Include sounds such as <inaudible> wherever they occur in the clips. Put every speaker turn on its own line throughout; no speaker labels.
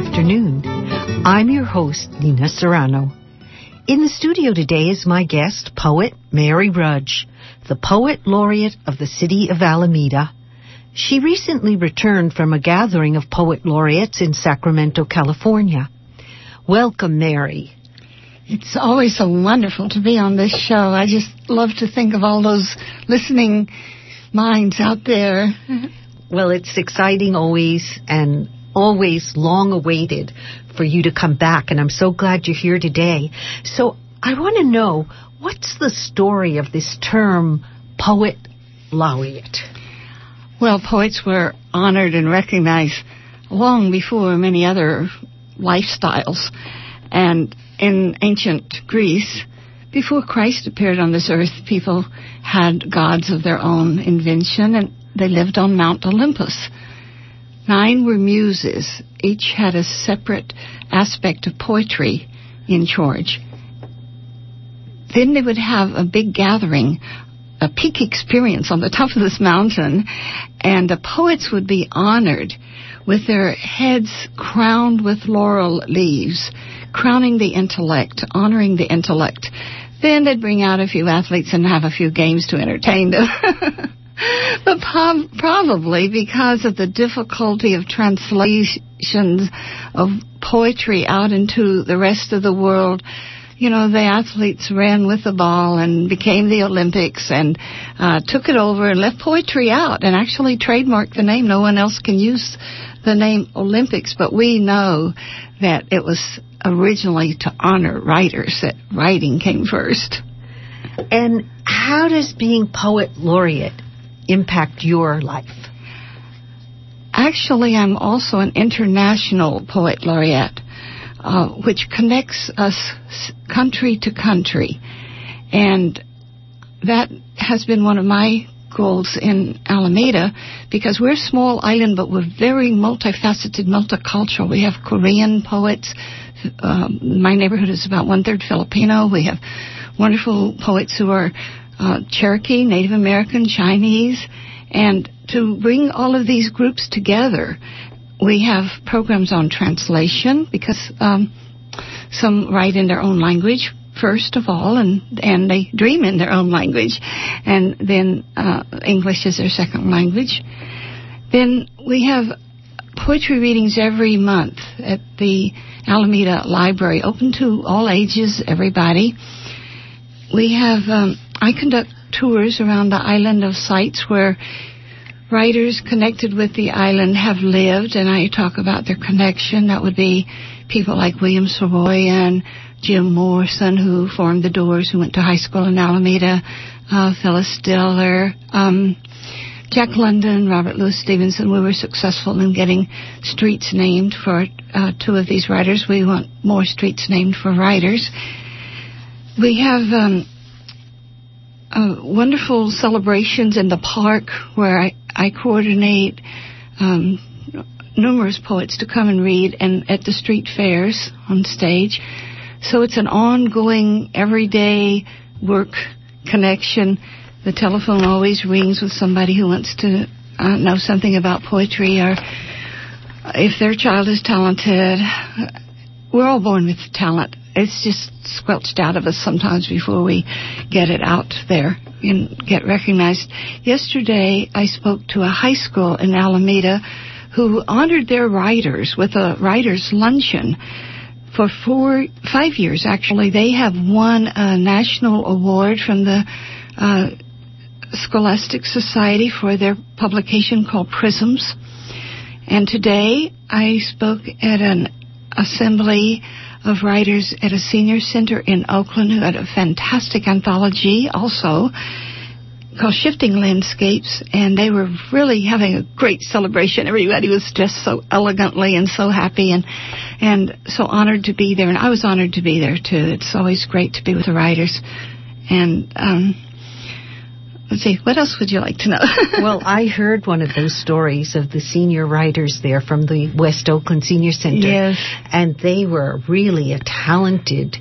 Afternoon. I'm your host, Nina Serrano. In the studio today is my guest, poet Mary Rudge, the poet laureate of the city of Alameda. She recently returned from a gathering of poet laureates in Sacramento, California. Welcome, Mary.
It's always so wonderful to be on this show. I just love to think of all those listening minds out there.
Well, it's exciting always and always long awaited for you to come back, and I'm so glad you're here today. So I want to know what's the story of this term, poet laureate?
Well, poets were honored and recognized long before many other lifestyles. And in ancient Greece, before Christ appeared on this earth, people had gods of their own invention and they lived on Mount Olympus. Nine were muses. Each had a separate aspect of poetry in charge. Then they would have a big gathering, a peak experience on the <laughs> top of this mountain, and the poets would be honored with their heads crowned with laurel leaves, crowning the intellect, honoring the intellect. Then they'd bring out a few athletes and have a few games to entertain them. <laughs> <laughs> but probably because of the difficulty of translations of poetry out into the rest of the world, you know, the athletes ran with the ball and became the Olympics and uh, took it over and left poetry out and actually trademarked the name. No one else can use the name Olympics, but we know that it was originally to honor writers, that writing came first.
And how does being poet laureate impact your life?
Actually, I'm also an international poet laureate, uh, which connects us country to country. And that has been one of my goals in Alameda because we're a small island, but we're very multifaceted, multicultural. We have Korean poets. Um, my neighborhood is about one third Filipino. We have wonderful poets who are uh, Cherokee, Native American, Chinese, and to bring all of these groups together, we have programs on translation because um, some write in their own language first of all, and and they dream in their own language, and then uh, English is their second language. Then we have poetry readings every month at the Alameda Library, open to all ages, everybody. We have um, I conduct tours around the island of sites where writers connected with the island have lived, and I talk about their connection. That would be people like William Saroyan, Jim Morrison, who formed the Doors, who went to high school in Alameda, uh, Phyllis Diller, um, Jack London, Robert Louis Stevenson. We were successful in getting streets named for uh, two of these writers. We want more streets named for writers. We have um, uh, wonderful celebrations in the park where I, I coordinate um, numerous poets to come and read, and at the street fairs on stage. So it's an ongoing, everyday work connection. The telephone always rings with somebody who wants to uh, know something about poetry or if their child is talented. We're all born with talent it's just squelched out of us sometimes before we get it out there and get recognized. Yesterday, I spoke to a high school in Alameda who honored their writers with a writers luncheon for four, five years actually. They have won a national award from the uh, Scholastic Society for their publication called Prisms. And today I spoke at an assembly of writers at a senior center in Oakland who had a fantastic anthology also called Shifting Landscapes, and they were really having a great celebration. Everybody was dressed so elegantly and so happy and and so honored to be there. And I was honored to be there too. It's always great to be with the writers. And um, Let's see, what else would you like to know? <laughs>
well, I heard one of those stories of the senior writers there from the West Oakland Senior Center.
Yes.
And they were really a talented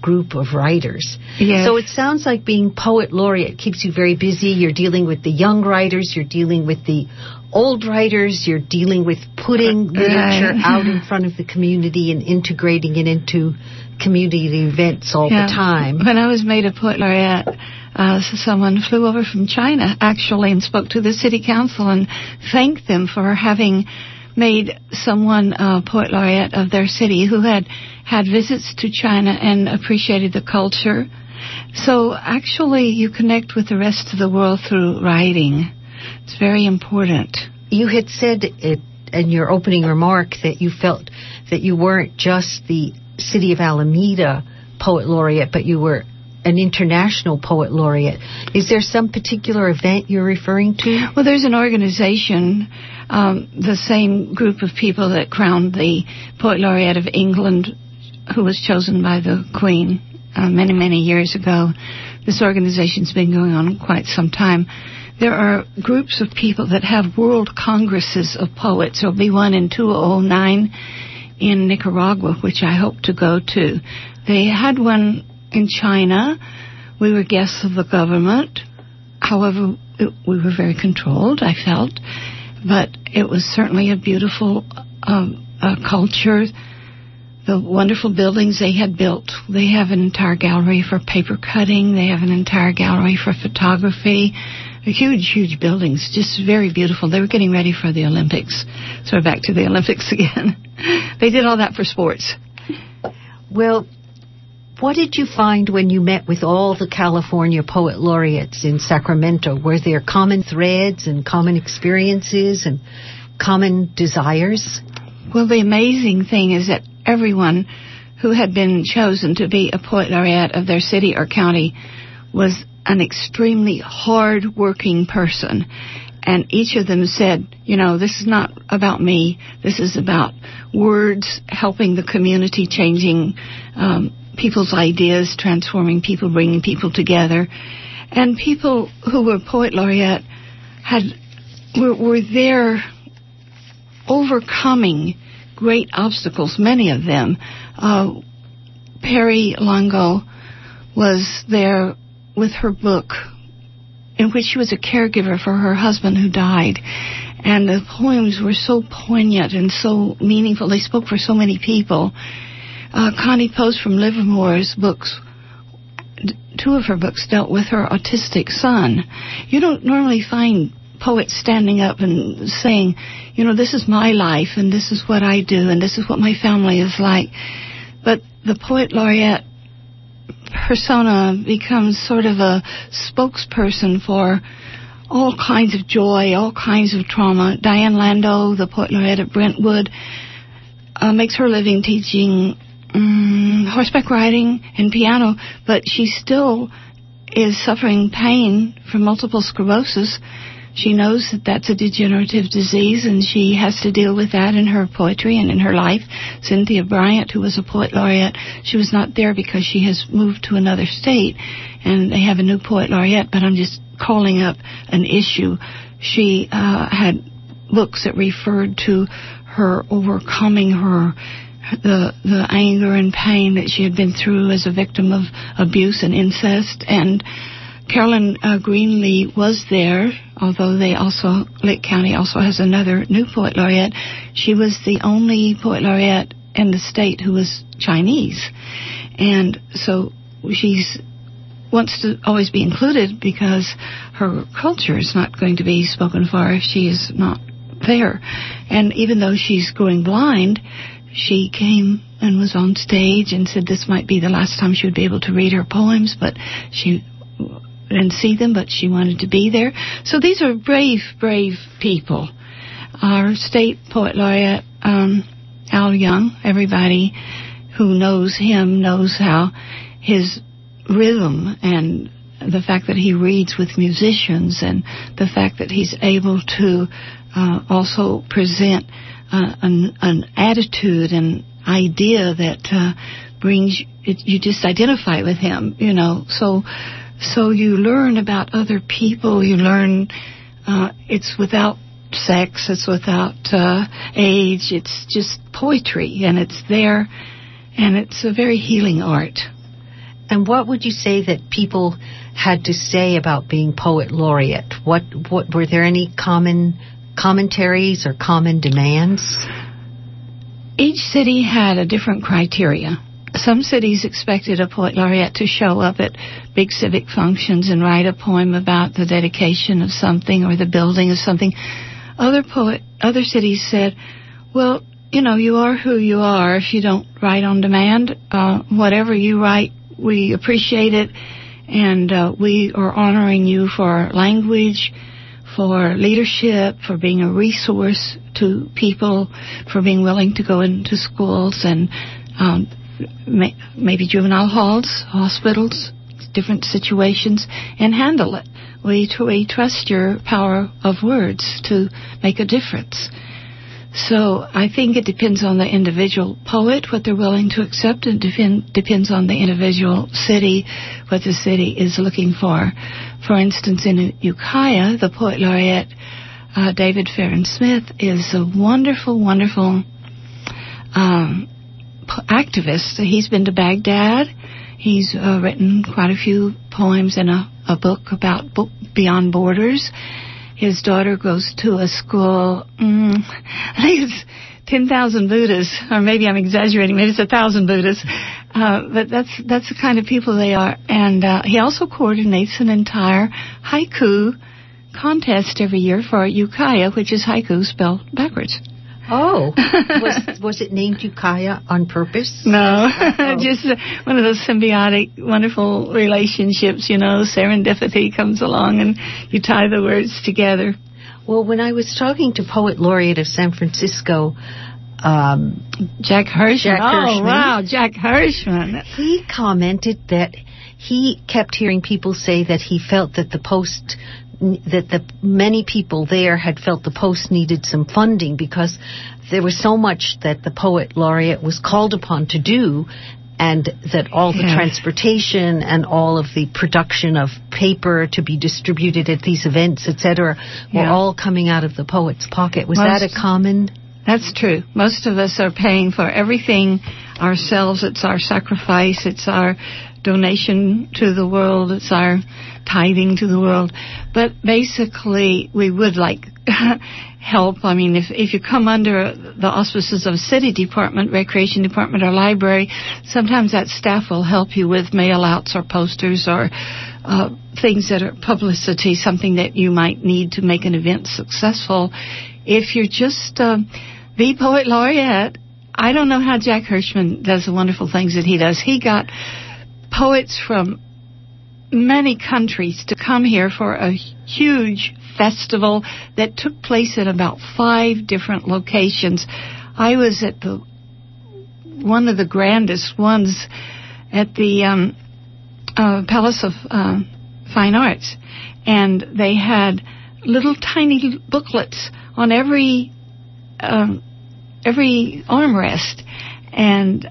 group of writers.
Yes.
So it sounds like being poet laureate keeps you very busy. You're dealing with the young writers, you're dealing with the old writers, you're dealing with putting literature
Right. <laughs>
out in front of the community and integrating it into community events all
Yeah.
the time.
When I was made a poet laureate, uh, someone flew over from China actually and spoke to the city council and thanked them for having made someone uh, poet laureate of their city who had had visits to China and appreciated the culture. So actually, you connect with the rest of the world through writing. It's very important.
You had said it in your opening remark that you felt that you weren't just the City of Alameda Poet Laureate, but you were an international poet laureate. Is there some particular event you're referring to?
Well, there's an organization, um, the same group of people that crowned the Poet Laureate of England, who was chosen by the Queen uh, many, many years ago. This organization's been going on quite some time. There are groups of people that have world congresses of poets. There'll be one in 2009 in Nicaragua, which I hope to go to. They had one in China. We were guests of the government. However, it, we were very controlled, I felt. But it was certainly a beautiful um, uh, culture. The wonderful buildings they had built. They have an entire gallery for paper cutting. They have an entire gallery for photography. Huge, huge buildings. Just very beautiful. They were getting ready for the Olympics. So back to the Olympics <laughs> again. they did all that for sports.
Well, what did you find when you met with all the California poet laureates in Sacramento? Were there common threads and common experiences and common desires?
Well, the amazing thing is that everyone who had been chosen to be a poet laureate of their city or county was an extremely hard working person. And each of them said, you know, this is not about me. This is about words helping the community, changing um, people's ideas, transforming people, bringing people together. And people who were poet laureate had were, were there overcoming great obstacles, many of them. Uh, Perie Longo was there with her book, in which she was a caregiver for her husband who died. And the poems were so poignant and so meaningful. They spoke for so many people. Uh, Connie Post from Livermore's books, two of her books dealt with her autistic son. You don't normally find poets standing up and saying, you know, this is my life and this is what I do and this is what my family is like. But the poet laureate persona becomes sort of a spokesperson for all kinds of joy, all kinds of trauma. Diane Lando, the poet laureate at Brentwood, uh, makes her living teaching um, horseback riding and piano, but she still is suffering pain from multiple sclerosis. She knows that that's a degenerative disease and she has to deal with that in her poetry and in her life. Cynthia Bryant, who was a poet laureate, she was not there because she has moved to another state and they have a new poet laureate, but I'm just calling up an issue. She uh, had books that referred to her overcoming her the the anger and pain that she had been through as a victim of abuse and incest and Carolyn uh, Greenlee was there, although they also Lake County also has another new poet laureate. She was the only poet laureate in the state who was Chinese, and so she's wants to always be included because her culture is not going to be spoken for if she is not there. And even though she's going blind, she came and was on stage and said this might be the last time she would be able to read her poems, but she didn't see them, but she wanted to be there. So these are brave, brave people. Our state poet laureate, um, Al Young, everybody who knows him knows how his rhythm and the fact that he reads with musicians and the fact that he's able to uh, also present uh, an, an attitude and idea that uh, brings it, you just identify with him, you know. So so you learn about other people. You learn uh, it's without sex. It's without uh, age. It's just poetry, and it's there, and it's a very healing art.
And what would you say that people had to say about being poet laureate? What, what were there any common commentaries or common demands?
Each city had a different criteria. Some cities expected a poet laureate to show up at big civic functions and write a poem about the dedication of something or the building of something. Other poet, other cities said, "Well, you know, you are who you are. If you don't write on demand, uh, whatever you write, we appreciate it, and uh, we are honoring you for language." For leadership, for being a resource to people, for being willing to go into schools and um, may, maybe juvenile halls, hospitals, different situations, and handle it. We, we trust your power of words to make a difference. So I think it depends on the individual poet, what they're willing to accept, and depend, depends on the individual city, what the city is looking for. For instance, in Ukiah, the poet laureate, uh, David Farron Smith, is a wonderful, wonderful um, activist. He's been to Baghdad. He's uh, written quite a few poems and a, a book about book Beyond Borders his daughter goes to a school, mm, I think it's 10,000 Buddhas, or maybe I'm exaggerating, maybe it's a thousand Buddhas. Uh, but that's, that's the kind of people they are. And, uh, he also coordinates an entire haiku contest every year for Ukiah, which is haiku spelled backwards.
Oh, <laughs> was was it named Ukiah on purpose?
No, <laughs> oh. just one of those symbiotic, wonderful relationships. You know, serendipity comes along and you tie the words together.
Well, when I was talking to poet laureate of San Francisco, um,
Jack Hirschman.
Jack Hirschman.
Oh, wow, Jack Hirschman.
He commented that he kept hearing people say that he felt that the Post that the many people there had felt the post needed some funding because there was so much that the poet laureate was called upon to do and that all the yeah. transportation and all of the production of paper to be distributed at these events etc were yeah. all coming out of the poet's pocket. Was Most, that a common?
That's true. Most of us are paying for everything ourselves. It's our sacrifice. It's our donation to the world it's our tithing to the world. But basically, we would like <laughs> help. I mean, if, if you come under the auspices of city department, recreation department, or library, sometimes that staff will help you with mail outs or posters or uh, things that are publicity, something that you might need to make an event successful. If you're just uh, the poet laureate, I don't know how Jack Hirschman does the wonderful things that he does. He got poets from many countries to come here for a huge festival that took place at about five different locations. I was at the one of the grandest ones at the um, uh, Palace of uh, Fine Arts, and they had little tiny booklets on every um, every armrest, and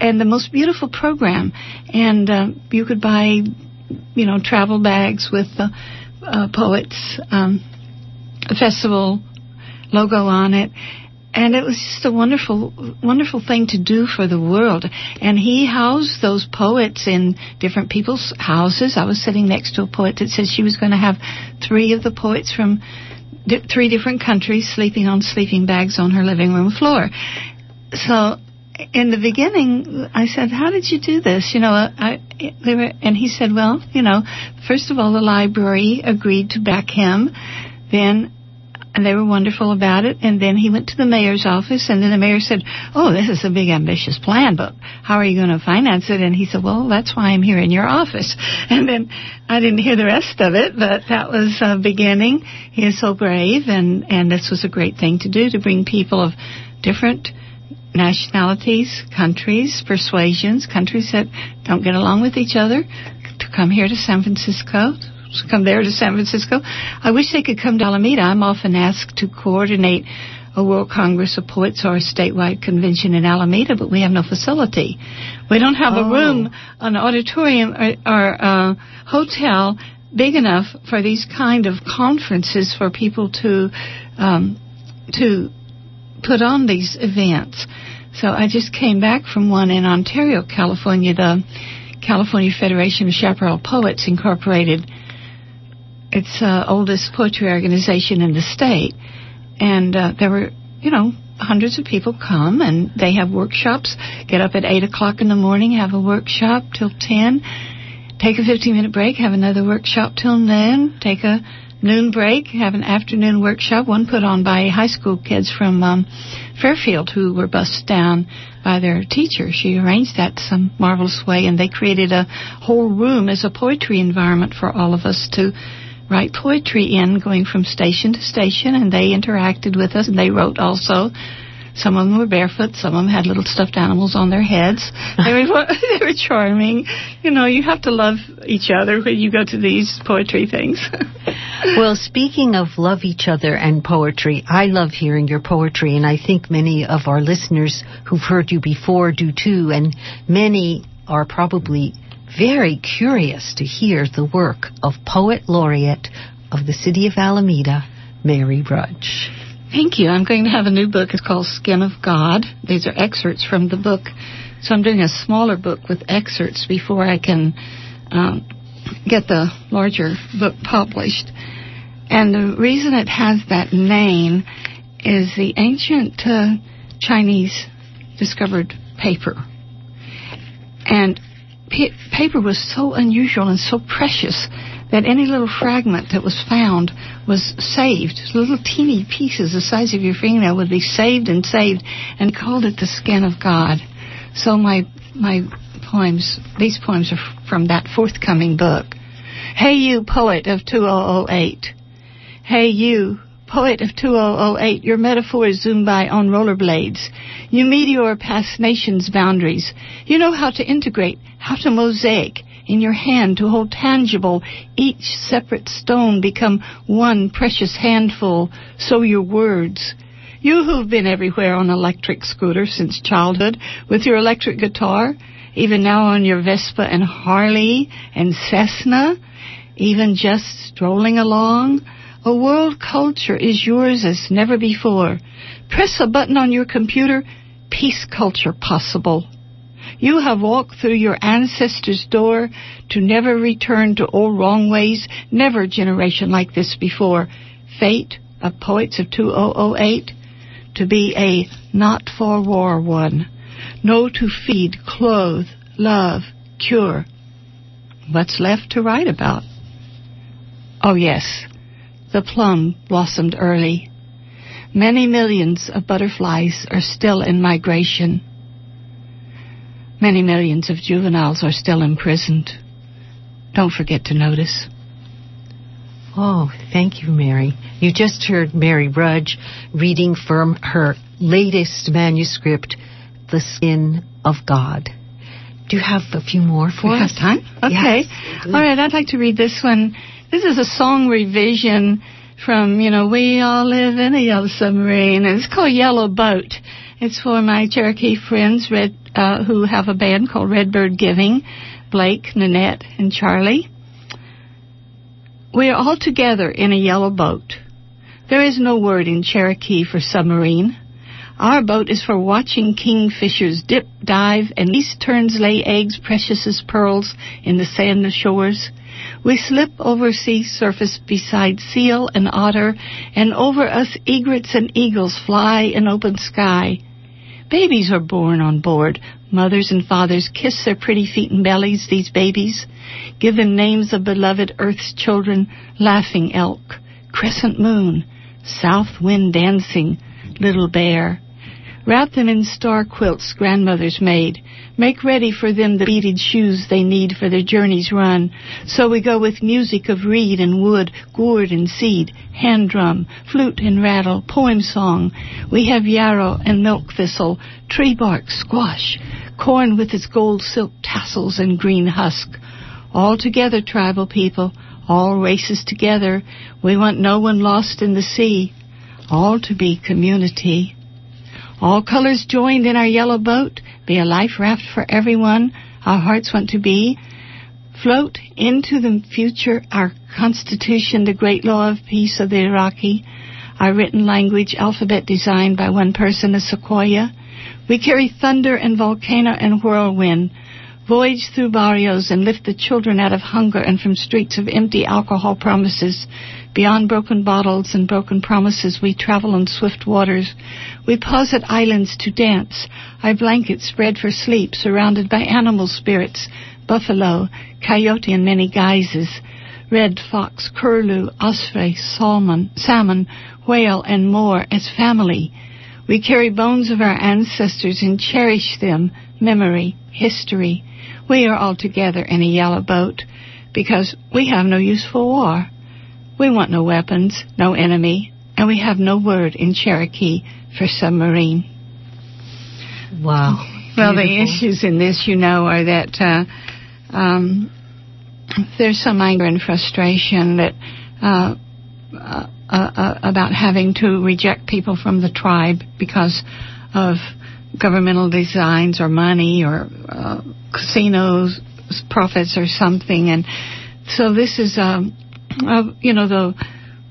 and the most beautiful program. And uh, you could buy, you know, travel bags with the uh, poets um, festival logo on it. And it was just a wonderful, wonderful thing to do for the world. And he housed those poets in different people's houses. I was sitting next to a poet that said she was going to have three of the poets from di- three different countries sleeping on sleeping bags on her living room floor. So in the beginning, I said, "How did you do this?" You know, I they were, and he said, "Well, you know, first of all, the library agreed to back him, then." And they were wonderful about it. And then he went to the mayor's office, and then the mayor said, "Oh, this is a big, ambitious plan, but how are you going to finance it?" And he said, "Well, that's why I'm here in your office." <laughs> And then I didn't hear the rest of it, but that was a beginning. He is so brave, and and this was a great thing to do to bring people of different nationalities, countries, persuasions, countries that don't get along with each other, to come here to San Francisco, to come there to San Francisco. I wish they could come to Alameda. I'm often asked to coordinate a World Congress of Poets or a statewide convention in Alameda, but we have no facility. We don't have oh. a room, an auditorium, or, or a hotel big enough for these kind of conferences for people to um, to put on these events. So I just came back from one in Ontario, California, the California Federation of Chaparral Poets Incorporated. It's the oldest poetry organization in the state. And uh, there were, you know, hundreds of people come and they have workshops. Get up at 8 o'clock in the morning, have a workshop till 10, take a 15 minute break, have another workshop till noon, take a noon break, have an afternoon workshop, one put on by high school kids from um, Fairfield who were bussed down by their teacher. She arranged that some marvelous way, and they created a whole room as a poetry environment for all of us to write poetry in, going from station to station, and they interacted with us, and they wrote also. Some of them were barefoot. Some of them had little stuffed animals on their heads. <laughs> They were <laughs> they were charming. You know, you have to love each other when you go to these poetry things. <laughs>
well, speaking of love each other and poetry, I love hearing your poetry, and I think many of our listeners who've heard you before do too, and many are probably very curious to hear the work of Poet Laureate of the City of Alameda, Mary Rudge.
Thank you. I'm going to have a new book. It's called Skin of God. These are excerpts from the book. So I'm doing a smaller book with excerpts before I can um, get the larger book published. And the reason it has that name is the ancient uh, Chinese discovered paper. And paper was so unusual and so precious that any little fragment that was found was saved. Little teeny pieces the size of your fingernail would be saved and saved, and called it the skin of God. So my my poems, these poems are from that forthcoming book. Hey, you poet of 2008. Hey, you poet of 2008, your metaphors zoom by on rollerblades. You meteor past nations' boundaries. You know how to integrate, how to mosaic in your hand to hold tangible each separate stone become one precious handful. So your words. You who've been everywhere on electric scooter since childhood with your electric guitar, even now on your Vespa and Harley and Cessna, even just strolling along, a world culture is yours as never before. Press a button on your computer, peace culture possible. You have walked through your ancestors' door to never return to old wrong ways, never generation like this before. Fate of Poets of 2008 to be a not for war one. No to feed, clothe, love, cure. What's left to write about? Oh yes, the plum blossomed early. Many millions of butterflies are still in migration. Many millions of juveniles are still imprisoned. Don't forget to notice.
Oh, thank you, Mary. You just heard Mary Rudge reading from her latest manuscript, The Skin of God. Do you have a few more for
we
us?
Have time? Okay. Yes, All right, I'd like to read this one. This is a song revision from, you know, We All Live in a Yellow Submarine. And it's called Yellow Boat. It's for my Cherokee friends Red, uh, who have a band called Redbird Giving, Blake, Nanette, and Charlie. We are all together in a yellow boat. There is no word in Cherokee for submarine. Our boat is for watching kingfishers dip, dive, and these terns lay eggs precious as pearls in the sand shores. We slip over sea surface beside seal and otter, and over us egrets and eagles fly in open sky. Babies are born on board. Mothers and fathers kiss their pretty feet and bellies, these babies. Give them names of beloved earth's children, laughing elk, crescent moon, south wind dancing, little bear. Wrap them in star quilts grandmothers made. Make ready for them the beaded shoes they need for their journey's run. So we go with music of reed and wood, gourd and seed, hand drum, flute and rattle, poem song. We have yarrow and milk thistle, tree bark, squash, corn with its gold silk tassels and green husk. All together, tribal people, all races together. We want no one lost in the sea. All to be community. All colors joined in our yellow boat, be a life raft for everyone our hearts want to be. Float into the future our Constitution, the great law of peace of the Iroquois, our written language alphabet designed by one person, a Sequoyah. We carry thunder and volcano and whirlwind, voyage through barrios and lift the children out of hunger and from streets of empty alcohol promises. Beyond broken bottles and broken promises, we travel on swift waters. We pause at islands to dance, our blankets spread for sleep, surrounded by animal spirits, buffalo, coyote in many guises, red fox, curlew, osprey, salmon, salmon, whale, and more as family. We carry bones of our ancestors and cherish them, memory, history. We are all together in a yellow boat because we have no use for war. We want no weapons, no enemy, and we have no word in Cherokee for submarine.
Wow.
Well, the issues in this, you know, are that uh, um, there's some anger and frustration that uh, uh, uh, about having to reject people from the tribe because of governmental designs or money or uh, casinos profits or something and so this is um, you know the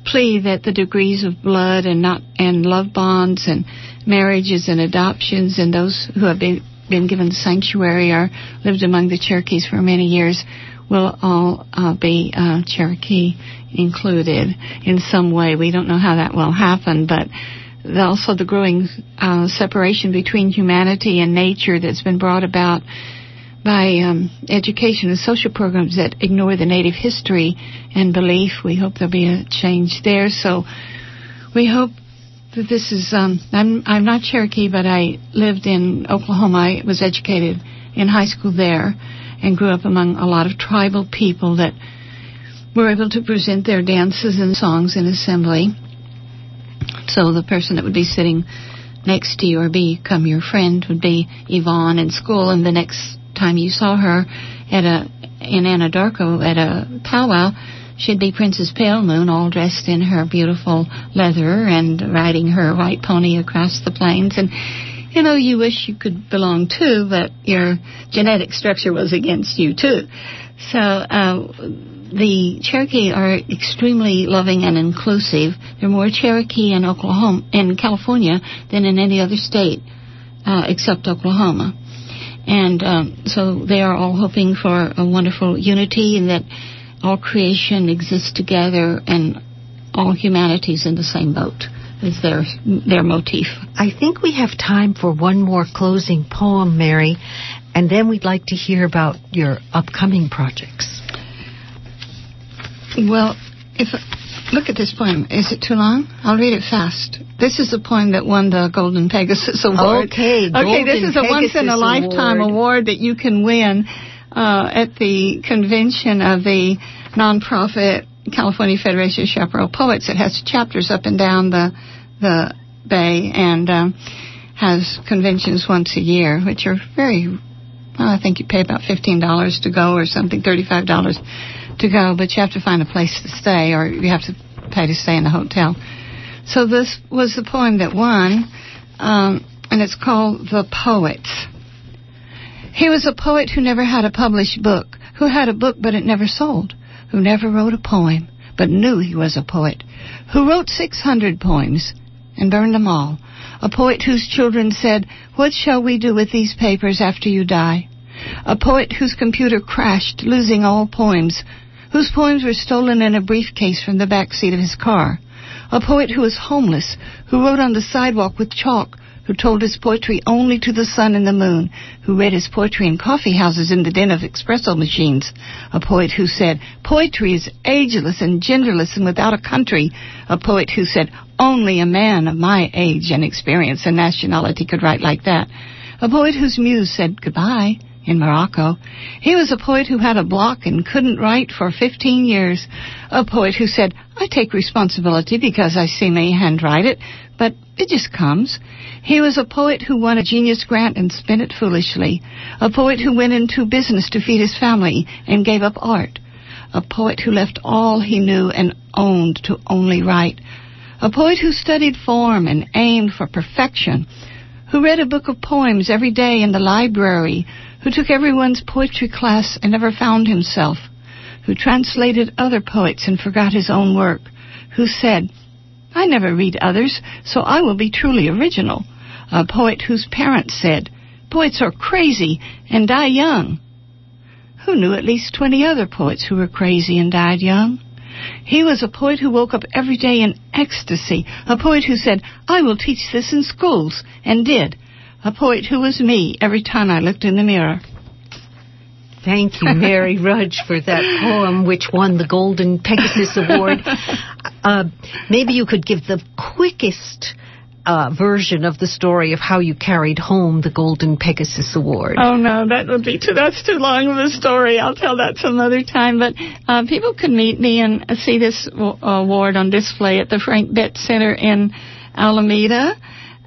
plea that the degrees of blood and not and love bonds and marriages and adoptions and those who have been been given sanctuary or lived among the Cherokees for many years will all uh, be uh, Cherokee included in some way. We don't know how that will happen, but also the growing uh, separation between humanity and nature that's been brought about by um, education and social programs that ignore the native history and belief. We hope there'll be a change there. So we hope that this is. Um, I'm I'm not Cherokee, but I lived in Oklahoma. I was educated in high school there, and grew up among a lot of tribal people that were able to present their dances and songs in assembly. So the person that would be sitting next to you or become your friend would be Yvonne in school, and the next time you saw her at a in Anadarko at a powwow, she'd be Princess Pale Moon, all dressed in her beautiful leather and riding her white pony across the plains. And you know, you wish you could belong too, but your genetic structure was against you too. So uh, the Cherokee are extremely loving and inclusive. There are more Cherokee in Oklahoma, in California, than in any other state uh, except Oklahoma. And um, so they are all hoping for a wonderful unity and that all creation exists together and all humanity is in the same boat is their their motif.
I think we have time for one more closing poem, Mary, and then we'd like to hear about your upcoming projects.
Well, if look at this poem, is it too long? I'll read it fast. This is the poem that won the Golden Pegasus Award.
Okay, Golden
okay. This is a once in a lifetime award that you can win uh, at the convention of the nonprofit California Federation of Chaparral Poets. It has chapters up and down the the bay and um, has conventions once a year, which are very. Well, I think you pay about fifteen dollars to go or something, thirty-five dollars to go, but you have to find a place to stay, or you have to pay to stay in the hotel. So this was the poem that won, um, and it's called "The Poets." He was a poet who never had a published book, who had a book but it never sold who never wrote a poem, but knew he was a poet, who wrote 600 poems and burned them all, a poet whose children said, What shall we do with these papers after you die? A poet whose computer crashed, losing all poems, whose poems were stolen in a briefcase from the back seat of his car. A poet who was homeless, who wrote on the sidewalk with chalk, who told his poetry only to the sun and the moon, who read his poetry in coffee houses in the den of espresso machines, a poet who said, poetry is ageless and genderless and without a country, a poet who said, only a man of my age and experience and nationality could write like that, a poet whose muse said goodbye, in Morocco. He was a poet who had a block and couldn't write for 15 years. A poet who said, I take responsibility because I see me handwrite it, but it just comes. He was a poet who won a genius grant and spent it foolishly. A poet who went into business to feed his family and gave up art. A poet who left all he knew and owned to only write. A poet who studied form and aimed for perfection. Who read a book of poems every day in the library who took everyone's poetry class and never found himself, who translated other poets and forgot his own work, who said, I never read others, so I will be truly original. a poet whose parents said, Poets are crazy and die young. Who knew at least 20 other poets who were crazy and died young? He was a poet who woke up every day in ecstasy, a poet who said, I will teach this in schools, and did, a poet who was me every time I looked in the mirror.
Thank you, Mary <laughs> Rudge, for that poem, which won the Golden Pegasus Award. <laughs> Uh, maybe you could give the quickest uh, version of the story of how you carried home the Golden Pegasus Award.
Oh no, that would be too. That's too long of a story. I'll tell that some other time. But uh, people can meet me and see this award on display at the Frank Bette Center in Alameda.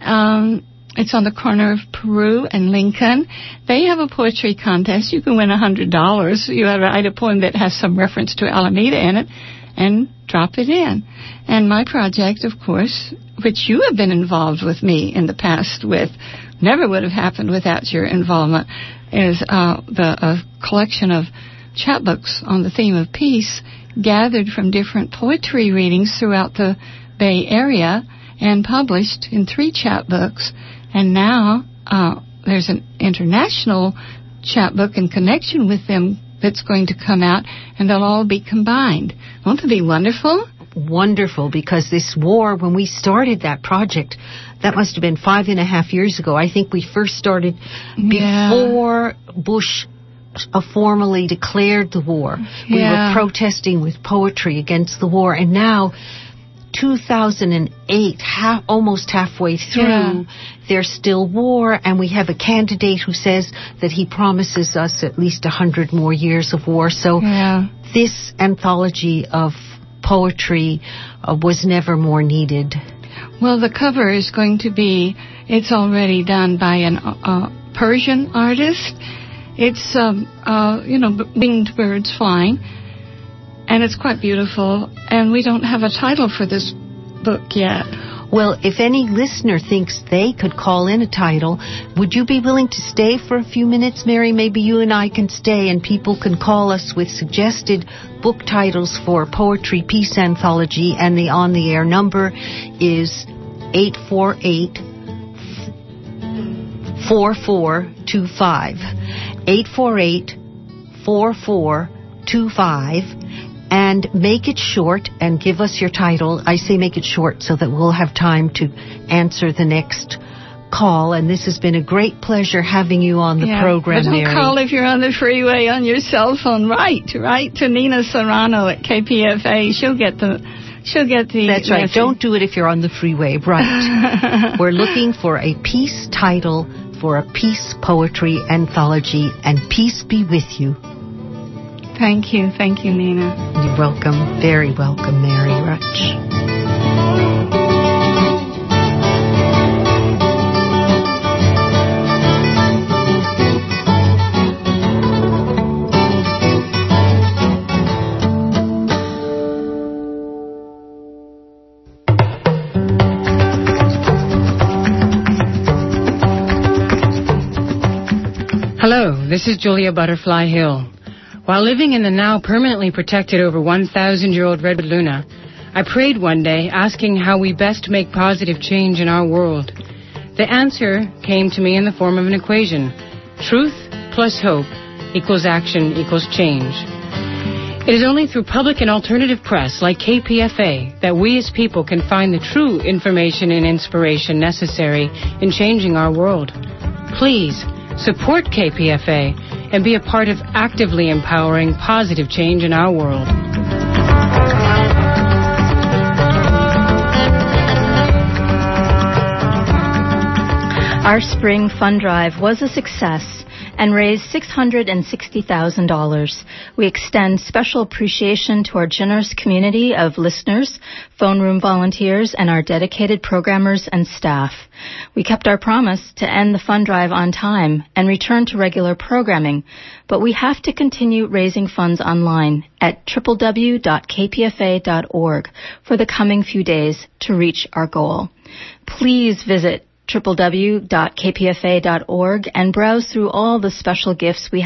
Um, it's on the corner of Paru and Lincoln. They have a poetry contest. You can win a hundred dollars. You have to write a poem that has some reference to Alameda in it, and drop it in. And my project, of course, which you have been involved with me in the past with, never would have happened without your involvement, is uh, the a collection of chapbooks on the theme of peace gathered from different poetry readings throughout the Bay Area and published in three chapbooks. And now uh, there's an international chapbook in connection with them that's going to come out, and they'll all be combined. Won't that be wonderful?
wonderful because this war, when we started that project, that must have been five and a half years ago. I think we first started
yeah.
before Bush uh, formally declared the war.
Yeah.
We were protesting with poetry against the war, and now. 2008, half, almost halfway through,
Yeah.
there's still war, and we have a candidate who says that he promises us at least a hundred more years of war. So
Yeah.
this anthology of poetry uh, was never more needed.
Well, the cover is going to be, it's already done by an uh, Persian artist. It's, um, uh, you know, winged birds flying. And it's quite beautiful. And we don't have a title for this book yet.
Well, if any listener thinks they could call in a title, would you be willing to stay for a few minutes, Mary? Maybe you and I can stay and people can call us with suggested book titles for Poetry Peace Anthology and the on the air number is 848 4425. 848 4425 and make it short and give us your title. I say make it short so that we'll have time to answer the next call. And this has been a great pleasure having you on the
Yeah.
program,
But don't
Mary.
call if you're on the freeway on your cell phone. Write, write to Nina Serrano at KPFA. She'll get the, she'll get the.
That's right.
message.
Don't do it if you're on the freeway. Right. <laughs> We're looking for a peace title for a peace poetry anthology, and peace be with you.
Thank you, thank you, Nina.
You're welcome. Very welcome, Mary Rudge.
Hello, this is Julia Butterfly Hill. While living in the now permanently protected over 1,000 year old Redwood Luna, I prayed one day asking how we best make positive change in our world. The answer came to me in the form of an equation truth plus hope equals action equals change. It is only through public and alternative press like KPFA that we as people can find the true information and inspiration necessary in changing our world. Please support KPFA and be a part of actively empowering positive change in our world.
Our spring fund drive was a success and raised $660,000. We extend special appreciation to our generous community of listeners, phone room volunteers, and our dedicated programmers and staff. We kept our promise to end the fund drive on time and return to regular programming, but we have to continue raising funds online at www.kpfa.org for the coming few days to reach our goal. Please visit www.kpfa.org and browse through all the special gifts we have